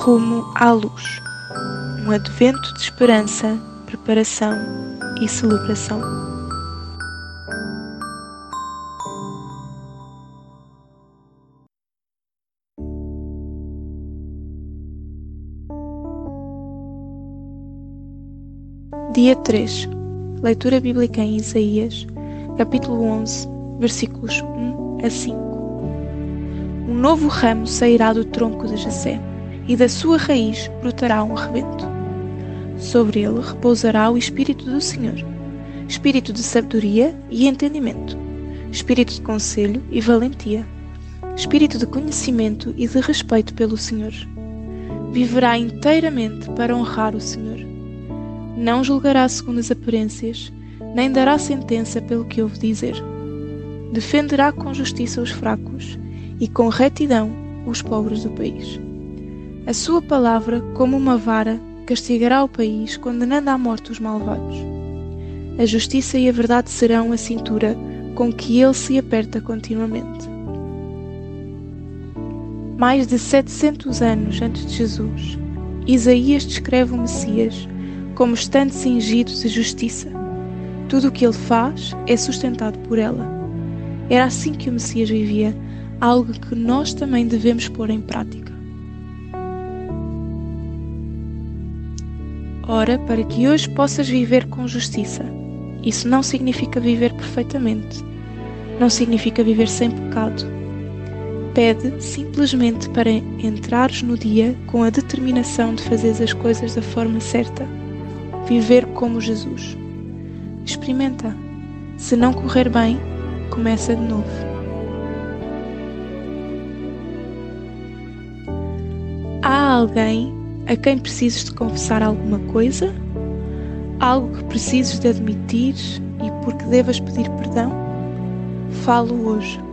Rumo à luz. Um advento de esperança, preparação e celebração. Dia 3. Leitura bíblica em Isaías, capítulo 11, versículos 1 a 5. Um novo ramo sairá do tronco de Jessé, e da sua raiz brotará um rebento. Sobre ele repousará o Espírito do Senhor, Espírito de sabedoria e entendimento, Espírito de conselho e valentia, Espírito de conhecimento e de respeito pelo Senhor. Viverá inteiramente para honrar o Senhor não julgará segundo as aparências, nem dará sentença pelo que ouve dizer. Defenderá com justiça os fracos e com retidão os pobres do país. A sua palavra, como uma vara, castigará o país, condenando à morte os malvados. A justiça e a verdade serão a cintura com que ele se aperta continuamente. Mais de 700 anos antes de Jesus, Isaías descreve o Messias como estando cingido de justiça. Tudo o que ele faz é sustentado por ela. Era assim que o Messias vivia, algo que nós também devemos pôr em prática. Ora, para que hoje possas viver com justiça. Isso não significa viver perfeitamente. Não significa viver sem pecado. Pede simplesmente para entrares no dia com a determinação de fazer as coisas da forma certa viver como Jesus. Experimenta. Se não correr bem, começa de novo. Alguém a quem precises de confessar alguma coisa? Algo que precises de admitir e porque devas pedir perdão? Falo hoje.